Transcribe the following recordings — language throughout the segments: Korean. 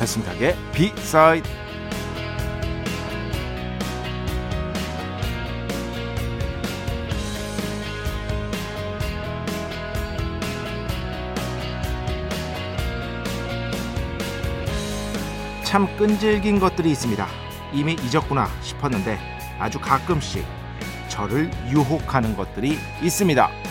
배승탁의 비사이드 참 끈질긴 것들이 있습니다. 이미 잊었구나 싶었는데 아주 가끔씩 저를 유혹하는 것들이 있습니다.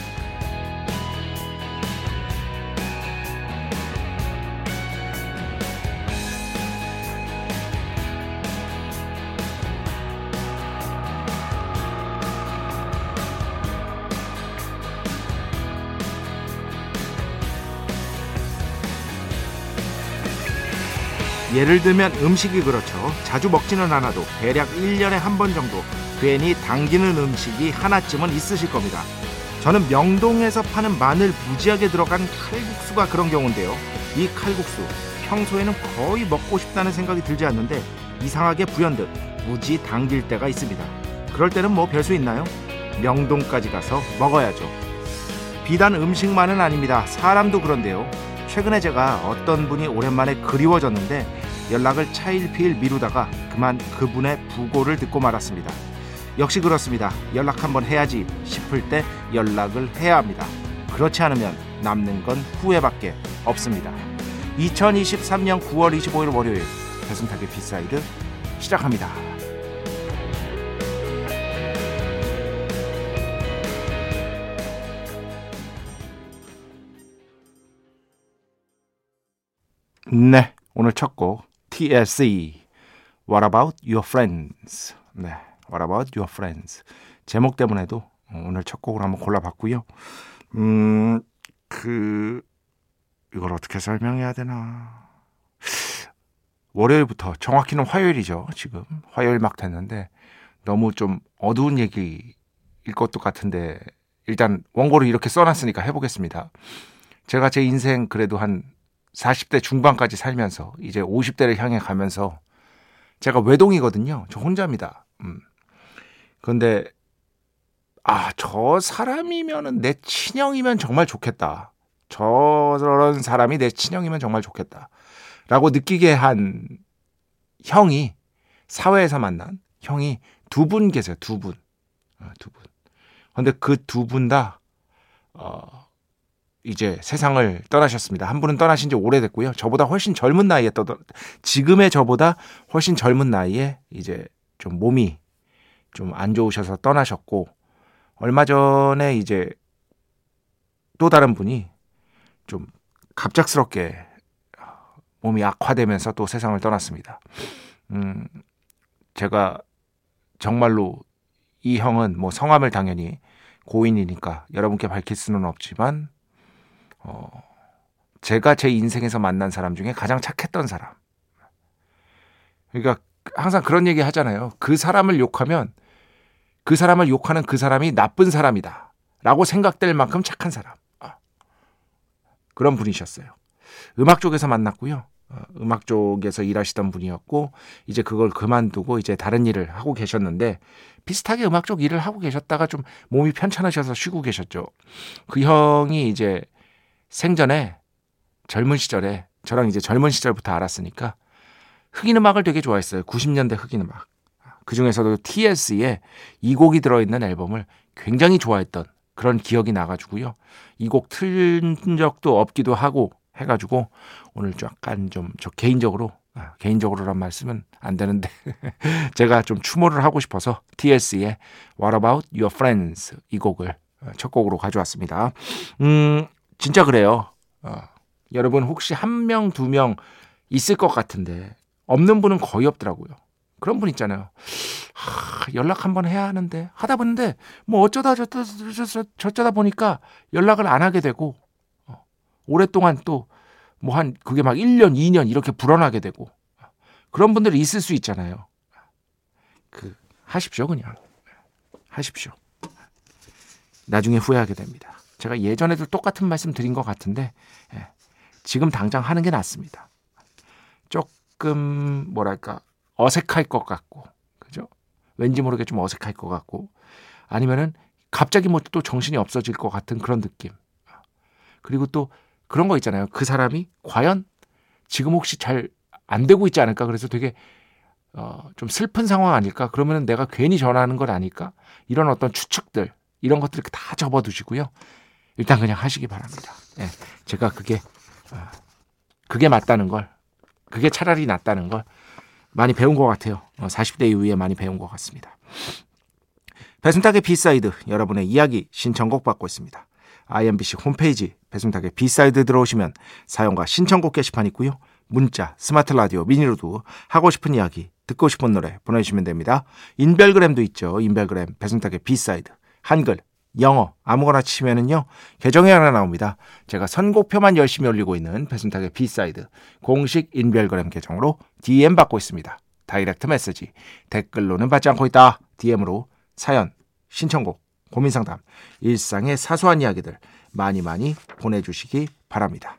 예를 들면 음식이 그렇죠. 자주 먹지는 않아도 대략 1년에 한 번 정도 괜히 당기는 음식이 하나쯤은 있으실 겁니다. 저는 명동에서 파는 마늘 무지하게 들어간 칼국수가 그런 경우인데요. 이 칼국수 평소에는 거의 먹고 싶다는 생각이 들지 않는데 이상하게 불현듯 무지 당길 때가 있습니다. 그럴 때는 뭐 별 수 있나요? 명동까지 가서 먹어야죠. 비단 음식만은 아닙니다. 사람도 그런데요. 최근에 제가 어떤 분이 오랜만에 그리워졌는데 연락을 차일피일 미루다가 그만 그분의 부고를 듣고 말았습니다. 역시 그렇습니다. 연락 한번 해야지 싶을 때 연락을 해야 합니다. 그렇지 않으면 남는 건 후회밖에 없습니다. 2023년 9월 25일 월요일 배순탁의 B side 시작합니다. 네, 오늘 첫 곡 TLC What About Your Friends 네, What About Your Friends 제목 때문에도 오늘 첫 곡을 한번 골라봤고요. 음, 그 이걸 어떻게 설명해야 되나 월요일부터 정확히는 화요일이죠. 지금 화요일 막 됐는데 너무 좀 어두운 얘기일 것도 같은데 일단 원고를 이렇게 써놨으니까 해보겠습니다. 제가 제 인생 그래도 한 40대 중반까지 살면서 이제 50대를 향해 가면서 제가 외동이거든요. 저 혼자입니다. 음. 그런데 아, 저 사람이면은 내 친형이면 정말 좋겠다. 저런 사람이 내 친형이면 정말 좋겠다. 라고 느끼게 한 형이 사회에서 만난 형이 두 분 계세요. 두 분. 어, 두 분. 근데 그 두 분 다, 어, 이제 세상을 떠나셨습니다. 한 분은 떠나신 지 오래됐고요. 저보다 훨씬 젊은 나이에 떠 지금의 저보다 훨씬 젊은 나이에 이제 좀 몸이 좀 안 좋으셔서 떠나셨고 얼마 전에 이제 또 다른 분이 좀 갑작스럽게 몸이 악화되면서 또 세상을 떠났습니다. 음, 제가 정말로 이 형은 뭐 성함을 당연히 고인이니까 여러분께 밝힐 수는 없지만 어, 제가 제 인생에서 만난 사람 중에 가장 착했던 사람. 그러니까 항상 그런 얘기 하잖아요. 그 사람을 욕하면 그 사람을 욕하는 그 사람이 나쁜 사람이다. 라고 생각될 만큼 착한 사람. 아, 그런 분이셨어요. 음악 쪽에서 만났고요. 어, 음악 쪽에서 일하시던 분이었고 이제 그걸 그만두고 이제 다른 일을 하고 계셨는데 비슷하게 음악 쪽 일을 하고 계셨다가 좀 몸이 편찮으셔서 쉬고 계셨죠. 그 형이 이제 생전에 젊은 시절에 저랑 이제 젊은 시절부터 알았으니까 흑인 음악을 되게 좋아했어요. 90년대 흑인 음악. 그 중에서도 TS의 이 곡이 들어있는 앨범을 굉장히 좋아했던 그런 기억이 나가지고요. 이 곡 틀은 적도 없기도 하고 해가지고 오늘 약간 좀 저 개인적으로 아, 개인적으로란 말씀은 안 되는데 제가 좀 추모를 하고 싶어서 TLC의 What About Your Friends 이 곡을 첫 곡으로 가져왔습니다. 음, 진짜 그래요. 어, 여러분 혹시 한 명, 두 명 있을 것 같은데 없는 분은 거의 없더라고요. 그런 분 있잖아요. 하, 연락 한번 해야 하는데 하다 보는데 뭐 어쩌다 저쩌다, 저쩌다 보니까 연락을 안 하게 되고 어, 오랫동안 또 뭐 한 그게 막 1년, 2년 이렇게 불어나게 되고 그런 분들이 있을 수 있잖아요. 그 하십시오 그냥 하십시오. 나중에 후회하게 됩니다. 제가 예전에도 똑같은 말씀 드린 것 같은데 예, 지금 당장 하는 게 낫습니다. 조금 뭐랄까 어색할 것 같고 그죠? 왠지 모르게 좀 어색할 것 같고 아니면은 갑자기 뭐 또 정신이 없어질 것 같은 그런 느낌. 그리고 또 그런 거 있잖아요. 그 사람이 과연 지금 혹시 잘 안 되고 있지 않을까? 그래서 되게 어, 좀 슬픈 상황 아닐까? 그러면 내가 괜히 전화하는 건 아닐까? 이런 어떤 추측들, 이런 것들 다 접어두시고요. 일단 그냥 하시기 바랍니다. 예, 제가 그게, 어, 그게 맞다는 걸, 그게 차라리 낫다는 걸 많이 배운 것 같아요. 40대 어, 이후에 많이 배운 것 같습니다. 배순탁의 B side 여러분의 이야기 신청곡 받고 있습니다. iMBC 홈페이지 배순탁의 B side 들어오시면 사연과 신청곡 게시판 있고요. 문자, 스마트 라디오, 미니로도 하고 싶은 이야기, 듣고 싶은 노래 보내주시면 됩니다. 인별그램도 있죠. 인별그램 배순탁의 B side 한글, 영어 아무거나 치시면은요 계정이 하나 나옵니다. 제가 선곡표만 열심히 올리고 있는 배순탁의 B side 공식 인별그램 계정으로 DM 받고 있습니다. direct message 댓글로는 받지 않고 있다. DM으로 사연, 신청곡, 고민 상담, 일상의 사소한 이야기들 많이 많이 보내주시기 바랍니다.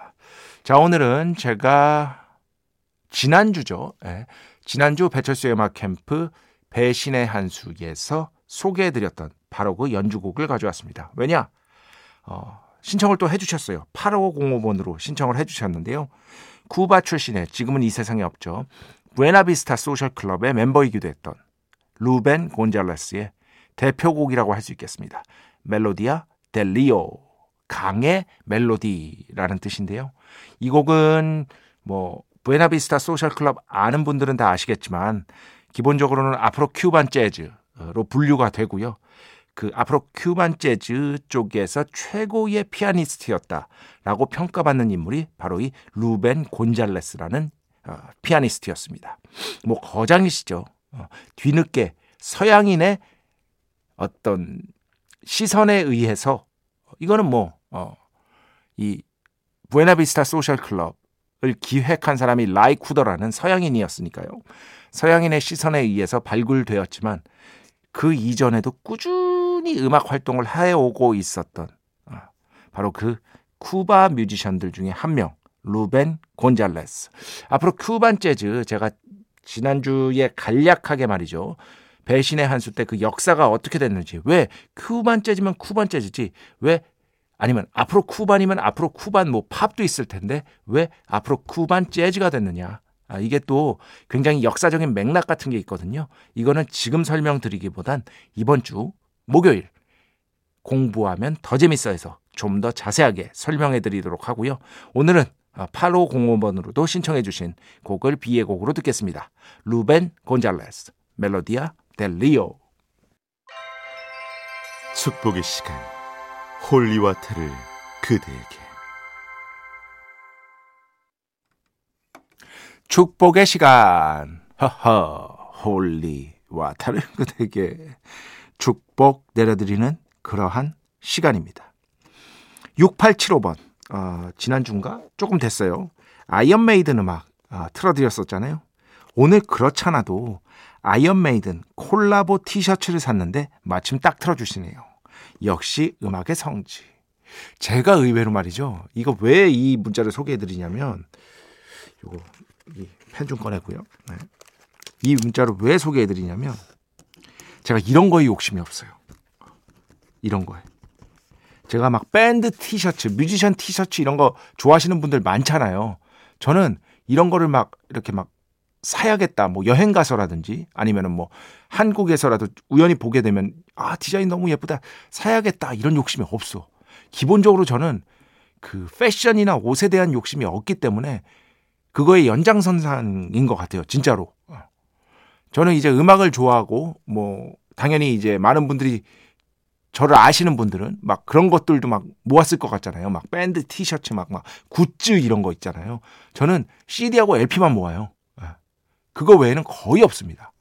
자, 오늘은 제가 지난주죠. 예, 지난주 배철수의 음악 캠프 배신의 한수에서 소개해드렸던 바로 그 연주곡을 가져왔습니다. 왜냐? 어, 신청을 또 해주셨어요. 8505번으로 신청을 해주셨는데요. 쿠바 출신의 지금은 이 세상에 없죠. 부에나비스타 소셜클럽의 멤버이기도 했던 루벤 곤잘레스의 대표곡이라고 할 수 있겠습니다. Melodía del Río 강의 멜로디라는 뜻인데요. 이 곡은 뭐 부에나비스타 소셜 클럽 아는 분들은 다 아시겠지만 기본적으로는 Afro-Cuban 재즈로 분류가 되고요. 그 Afro-Cuban 재즈 쪽에서 최고의 피아니스트였다라고 평가받는 인물이 바로 이 루벤 곤잘레스라는 어, 피아니스트였습니다. 뭐 거장이시죠. 어, 뒤늦게 서양인의 어떤 시선에 의해서 이거는 뭐 어, 이 부에나비스타 소셜 클럽을 기획한 사람이 라이 쿠더라는 서양인이었으니까요. 서양인의 시선에 의해서 발굴되었지만 그 이전에도 꾸준히 음악 활동을 해오고 있었던 아, 바로 그 쿠바 뮤지션들 중에 한 명, 루벤 곤잘레스. 앞으로 쿠반 재즈 제가 지난주에 간략하게 말이죠. 배신의 한 수 때 그 역사가 어떻게 됐는지 왜 쿠반 재즈면 쿠반 재즈지 왜 아니면 앞으로 쿠반이면 앞으로 쿠반 뭐 팝도 있을 텐데 왜 앞으로 쿠반 재즈가 됐느냐? 아, 이게 또 굉장히 역사적인 맥락 같은 게 있거든요. 이거는 지금 설명드리기보단 이번 주 목요일 공부하면 더 재밌어 해서 좀 더 자세하게 설명해 드리도록 하고요. 오늘은 8505번으로도 신청해 주신 곡을 B의 곡으로 듣겠습니다. 루벤 곤잘레스 Melodía del Río 축복의 시간 holy water를 그대에게 축복의 시간 허허 holy water를 그대에게 축복 내려드리는 그러한 시간입니다. 6875번 어, 지난주인가 조금 됐어요. 아이언 메이든 음악 어, 틀어드렸었잖아요. 오늘 그렇잖아도 아이언 메이든 콜라보 티셔츠를 샀는데 마침 딱 틀어주시네요. 역시 음악의 성지. 제가 의외로 말이죠. 이거 왜 이 문자를 소개해드리냐면 요거 펜 좀 꺼내고요. 네. 이 문자를 왜 소개해드리냐면 제가 이런 거에 욕심이 없어요. 이런 거에. 제가 막 밴드 티셔츠, 뮤지션 티셔츠 이런 거 좋아하시는 분들 많잖아요. 저는 이런 거를 막 이렇게 막 사야겠다. 뭐 여행 가서라든지 아니면은 뭐 한국에서라도 우연히 보게 되면 아, 디자인 너무 예쁘다. 사야겠다. 이런 욕심이 없어. 기본적으로 저는 그 패션이나 옷에 대한 욕심이 없기 때문에 그거의 연장선상인 것 같아요. 진짜로. 저는 이제 음악을 좋아하고 뭐 당연히 이제 많은 분들이 저를 아시는 분들은 막 그런 것들도 막 모았을 것 같잖아요. 막 밴드 티셔츠 막, 막 굿즈 이런 거 있잖아요. 저는 CD하고 LP만 모아요. 예. 그거 외에는 거의 없습니다.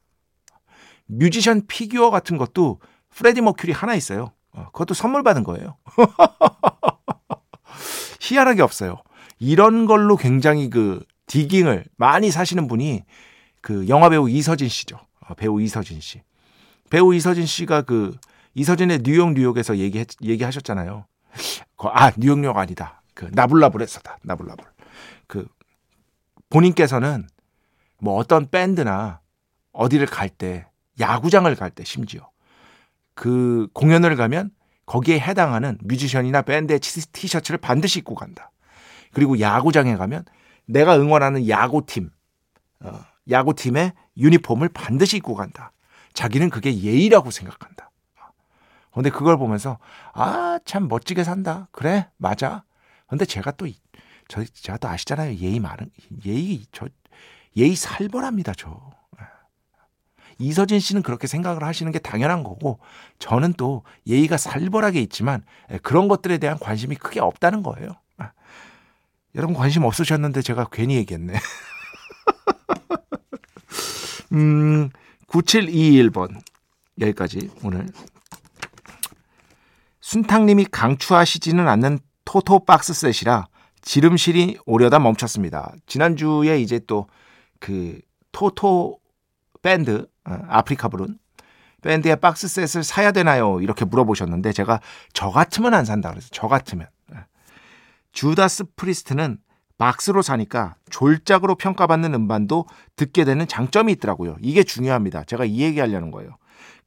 뮤지션 figure 같은 것도 프레디 머큐리 하나 있어요. 어, 그것도 선물 받은 거예요. 희한하게 없어요. 이런 걸로 굉장히 그 digging을 많이 하시는 분이 그 영화 배우 이서진 씨죠. 어, 배우 이서진 씨. 배우 이서진 씨가 그 이서진의 뉴욕 뉴욕에서 얘기 얘기하셨잖아요. 아 뉴욕 뉴욕 아니다. 그 나불나불했었다. 나불나불. 그 본인께서는 뭐 어떤 밴드나 어디를 갈 때 야구장을 갈 때 심지어 그 공연을 가면 거기에 해당하는 뮤지션이나 밴드의 티셔츠를 반드시 입고 간다. 그리고 야구장에 가면 내가 응원하는 야구팀, 어, 야구팀의 유니폼을 반드시 입고 간다. 자기는 그게 예의라고 생각한다. 근데 그걸 보면서 아 참 멋지게 산다. 그래 맞아. 근데 제가 또 저 제가 또 아시잖아요. 예의 많은 예의 저 예의 살벌합니다. 저. 이서진 씨는 그렇게 생각을 하시는 게 당연한 거고 저는 또 예의가 살벌하게 있지만 그런 것들에 대한 관심이 크게 없다는 거예요. 여러분 관심 없으셨는데 제가 괜히 얘기했네. 음, 9721번. 여기까지 오늘. 순탕님이 강추하시지는 않는 토토 박스 셋이라 지름실이 오려다 멈췄습니다. 지난주에 이제 또 그 토토 밴드, 어, 아프리카 브룬 밴드의 박스 셋을 사야 되나요? 이렇게 물어보셨는데 제가 저 같으면 안 산다 그래서 저 같으면. 예. 주다스 프리스트는 박스로 사니까 졸작으로 평가받는 음반도 듣게 되는 장점이 있더라고요. 이게 중요합니다. 제가 이 얘기 하려는 거예요.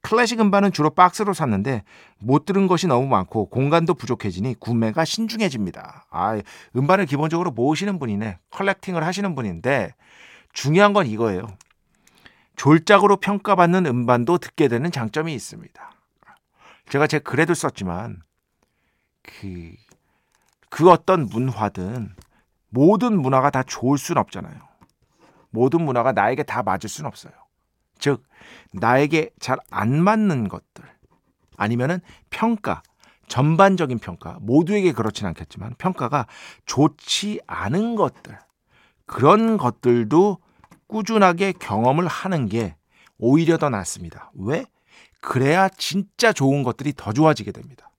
클래식 음반은 주로 박스로 샀는데 못 들은 것이 너무 많고 공간도 부족해지니 구매가 신중해집니다. 아, 음반을 기본적으로 모으시는 분이네. collecting을 하시는 분인데 중요한 건 이거예요. 졸작으로 평가받는 음반도 듣게 되는 장점이 있습니다. 제가 제 글에도 썼지만 그, 그 어떤 문화든 모든 문화가 다 좋을 순 없잖아요. 모든 문화가 나에게 다 맞을 순 없어요. 즉, 나에게 잘 안 맞는 것들, 아니면은 평가, 전반적인 평가, 모두에게 그렇진 않겠지만 평가가 좋지 않은 것들, 그런 것들도 꾸준하게 경험을 하는 게 오히려 더 낫습니다. 왜? 그래야 진짜 좋은 것들이 더 좋아지게 됩니다.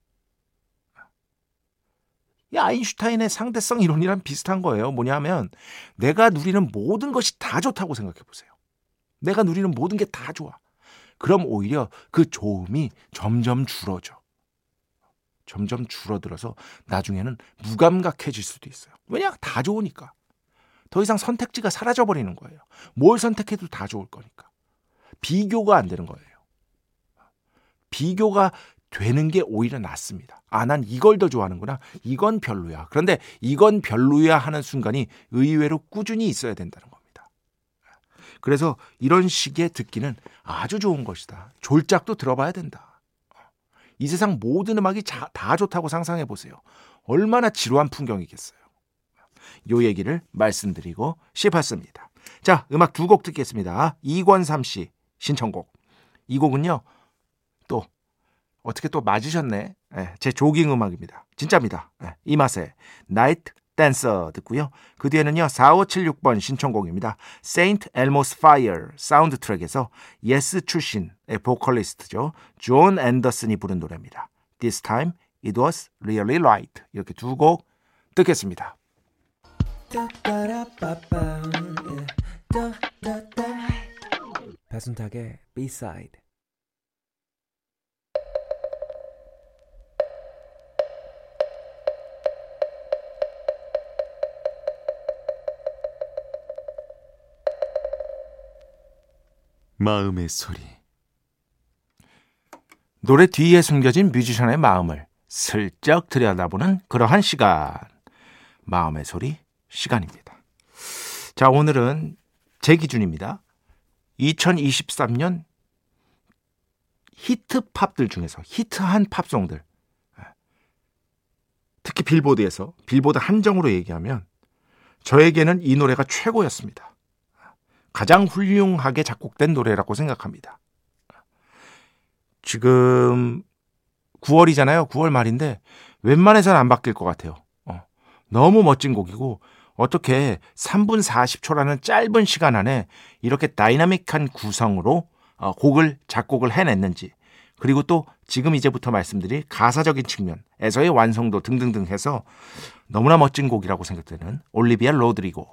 이 아인슈타인의 상대성 이론이랑 비슷한 거예요. 뭐냐면 내가 누리는 모든 것이 다 좋다고 생각해 보세요. 내가 누리는 모든 게 다 좋아. 그럼 오히려 그 좋음이 점점 줄어져. 점점 줄어들어서 나중에는 무감각해질 수도 있어요. 왜냐? 다 좋으니까. 더 이상 선택지가 사라져 버리는 거예요. 뭘 선택해도 다 좋을 거니까. 비교가 안 되는 거예요. 비교가 되는 게 오히려 낫습니다. 아, 난 이걸 더 좋아하는구나. 이건 별로야. 그런데 이건 별로야 하는 순간이 의외로 꾸준히 있어야 된다는 겁니다. 그래서 이런 식의 듣기는 아주 좋은 것이다. 졸작도 들어봐야 된다. 이 세상 모든 음악이 다 좋다고 상상해 보세요. 얼마나 지루한 풍경이겠어요. 요 얘기를 말씀드리고 싶었습니다. 자, 음악 두 곡 듣겠습니다. 이권삼 씨 신청곡. 이 곡은요. 또 어떻게 또 맞으셨네. 네, 제 조깅 음악입니다. 진짜입니다. 네, 이 맛에 나이트 댄서 듣고요. 그 뒤에는요. 4576번 신청곡입니다. Saint Elmo's Fire 사운드 트랙에서 예스 출신의 보컬리스트죠. 존 앤더슨이 부른 노래입니다. This time it was really right. 이렇게 두 곡 듣겠습니다. 배순탁의 B-side. 마음의 소리. 노래 뒤에 숨겨진 뮤지션의 마음을 슬쩍 들여다보는 그러한 시간. 마음의 소리 시간입니다. 자, 오늘은 제 기준입니다. 2023년 히트 팝들 중에서 히트한 팝송들. 특히 빌보드에서 빌보드 한정으로 얘기하면 저에게는 이 노래가 최고였습니다. 가장 훌륭하게 작곡된 노래라고 생각합니다. 지금 9월이잖아요. 9월 말인데 웬만해서는 안 바뀔 것 같아요. 어. 너무 멋진 곡이고 어떻게 3분 40초라는 짧은 시간 안에 이렇게 다이나믹한 구성으로 어, 곡을 작곡을 해냈는지 그리고 또 지금 이제부터 말씀드릴 가사적인 측면에서의 완성도 등등등 해서 너무나 멋진 곡이라고 생각되는 올리비아 로드리고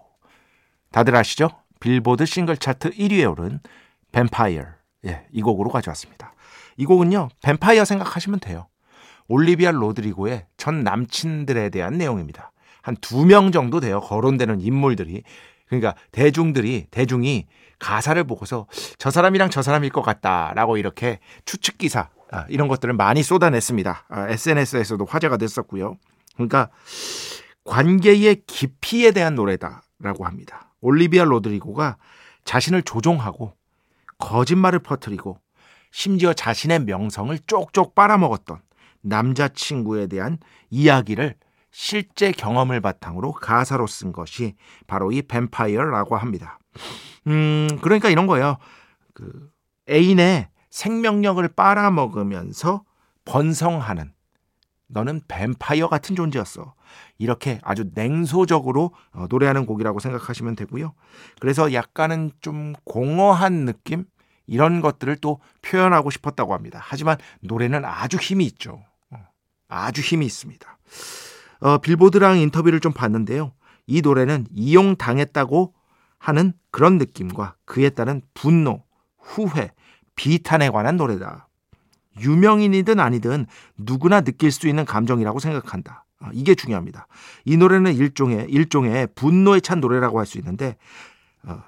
다들 아시죠? 빌보드 싱글 차트 1위에 오른 뱀파이어 예, 이 곡으로 가져왔습니다. 이 곡은요, 뱀파이어 생각하시면 돼요. 올리비아 로드리고의 전 남친들에 대한 내용입니다. 한 두 명 정도 돼요. 거론되는 인물들이. 그러니까 대중들이, 대중이 가사를 보고서 저 사람이랑 저 사람일 것 같다라고 이렇게 추측 기사, 아, 이런 것들을 많이 쏟아냈습니다. 아, SNS에서도 화제가 됐었고요. 그러니까 관계의 깊이에 대한 노래다라고 합니다. 올리비아 로드리고가 자신을 조종하고 거짓말을 퍼뜨리고 심지어 자신의 명성을 쪽쪽 빨아먹었던 남자친구에 대한 이야기를 실제 경험을 바탕으로 가사로 쓴 것이 바로 이 뱀파이어라고 합니다. 음, 그러니까 이런 거예요. 그 애인의 생명력을 빨아먹으면서 번성하는 너는 뱀파이어 같은 존재였어. 이렇게 아주 냉소적으로 어, 노래하는 곡이라고 생각하시면 되고요. 그래서 약간은 좀 공허한 느낌? 이런 것들을 또 표현하고 싶었다고 합니다. 하지만 노래는 아주 힘이 있죠. 어, 아주 힘이 있습니다. 어, 빌보드랑 인터뷰를 좀 봤는데요. 이 노래는 이용당했다고 하는 그런 느낌과 그에 따른 분노, 후회, 비탄에 관한 노래다. 유명인이든 아니든 누구나 느낄 수 있는 감정이라고 생각한다. 어, 이게 중요합니다. 이 노래는 일종의 일종의 분노에 찬 노래라고 할 수 있는데 어,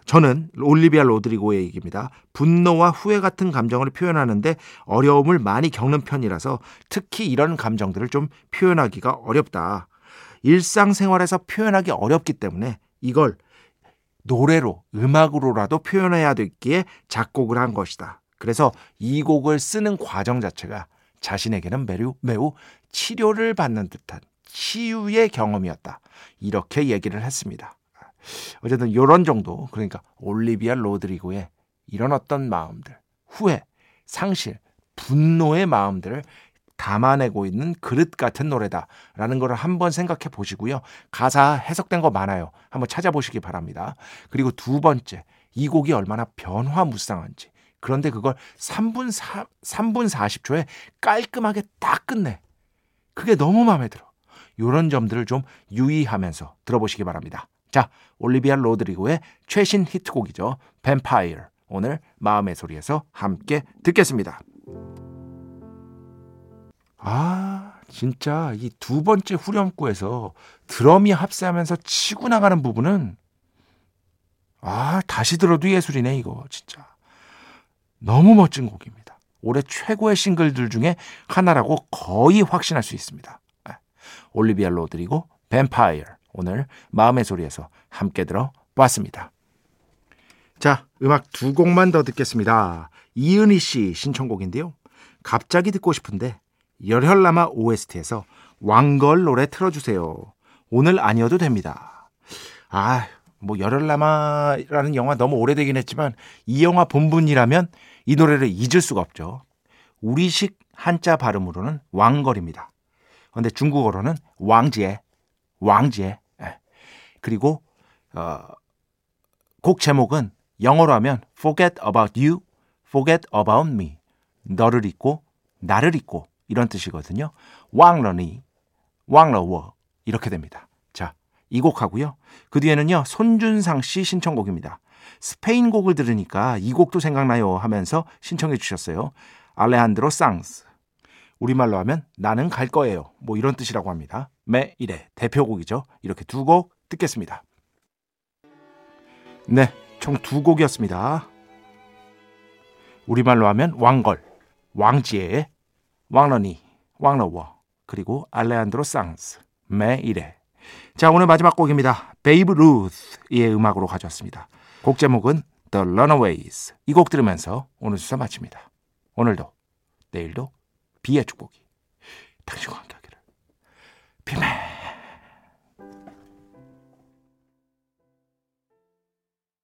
저는 올리비아 로드리고의 얘기입니다. 분노와 후회 같은 감정을 표현하는데 어려움을 많이 겪는 편이라서 특히 이런 감정들을 좀 표현하기가 어렵다. 일상생활에서 표현하기 어렵기 때문에 이걸 노래로, 음악으로라도 표현해야 되기에 작곡을 한 것이다. 그래서 이 곡을 쓰는 과정 자체가 자신에게는 매우, 매우 치료를 받는 듯한 치유의 경험이었다. 이렇게 얘기를 했습니다. 어쨌든 이런 정도 그러니까 올리비아 로드리고의 이런 어떤 마음들 후회 상실 분노의 마음들을 담아내고 있는 그릇 같은 노래다라는 것을 한번 생각해 보시고요. 가사 해석된 거 많아요. 한번 찾아보시기 바랍니다. 그리고 두 번째, 이 곡이 얼마나 변화무쌍한지. 그런데 그걸 3분 4, 3분 40초에 깔끔하게 딱 끝내. 그게 너무 마음에 들어. 이런 점들을 좀 유의하면서 들어보시기 바랍니다. 자, 올리비아 로드리고의 최신 히트곡이죠. 뱀파이어. 오늘 마음의 소리에서 함께 듣겠습니다. 아, 진짜 이 두 번째 후렴구에서 드럼이 합세하면서 치고 나가는 부분은 아, 다시 들어도 예술이네, 이거, 진짜. 너무 멋진 곡입니다. 올해 최고의 싱글들 중에 하나라고 거의 확신할 수 있습니다. 아, 올리비아 로드리고, 뱀파이어. 오늘 마음의 소리에서 함께 들어봤습니다. 자, 음악 두 곡만 더 듣겠습니다. 이은희 씨 신청곡인데요. 갑자기 듣고 싶은데 열혈남아 OST에서 왕걸 노래 틀어주세요. 오늘 아니어도 됩니다. 아, 뭐 열혈남아라는 영화 너무 오래되긴 했지만 이 영화 본분이라면 이 노래를 잊을 수가 없죠. 우리식 한자 발음으로는 왕걸입니다. 근데 중국어로는 왕지에 왕지에 그리고 어, 곡 제목은 영어로 하면 Forget About You, Forget About Me. 너를 잊고 나를 잊고 이런 뜻이거든요. 왕러니, 왕러워 이렇게 됩니다. 이 곡하고요. 그 뒤에는요. 손준상 씨 신청곡입니다. 스페인 곡을 들으니까 이 곡도 생각나요 하면서 신청해 주셨어요. 알레한드로 쌍스. 우리말로 하면 나는 갈 거예요. 뭐 이런 뜻이라고 합니다. 매 이래 대표곡이죠. 이렇게 두 곡 듣겠습니다. 네, 총 두 곡이었습니다. 우리말로 하면 왕걸, 왕지의 왕러니, 왕러워, 그리고 알레한드로 쌍스, 매 이래. 자, 오늘 마지막 곡입니다. 베이브 루스의 음악으로 가져왔습니다. 곡 제목은 The Runaways. 이 곡 들으면서 오늘 수사 마칩니다. 오늘도, 내일도 비의 축복이 당신과 함께하기를. 비맨.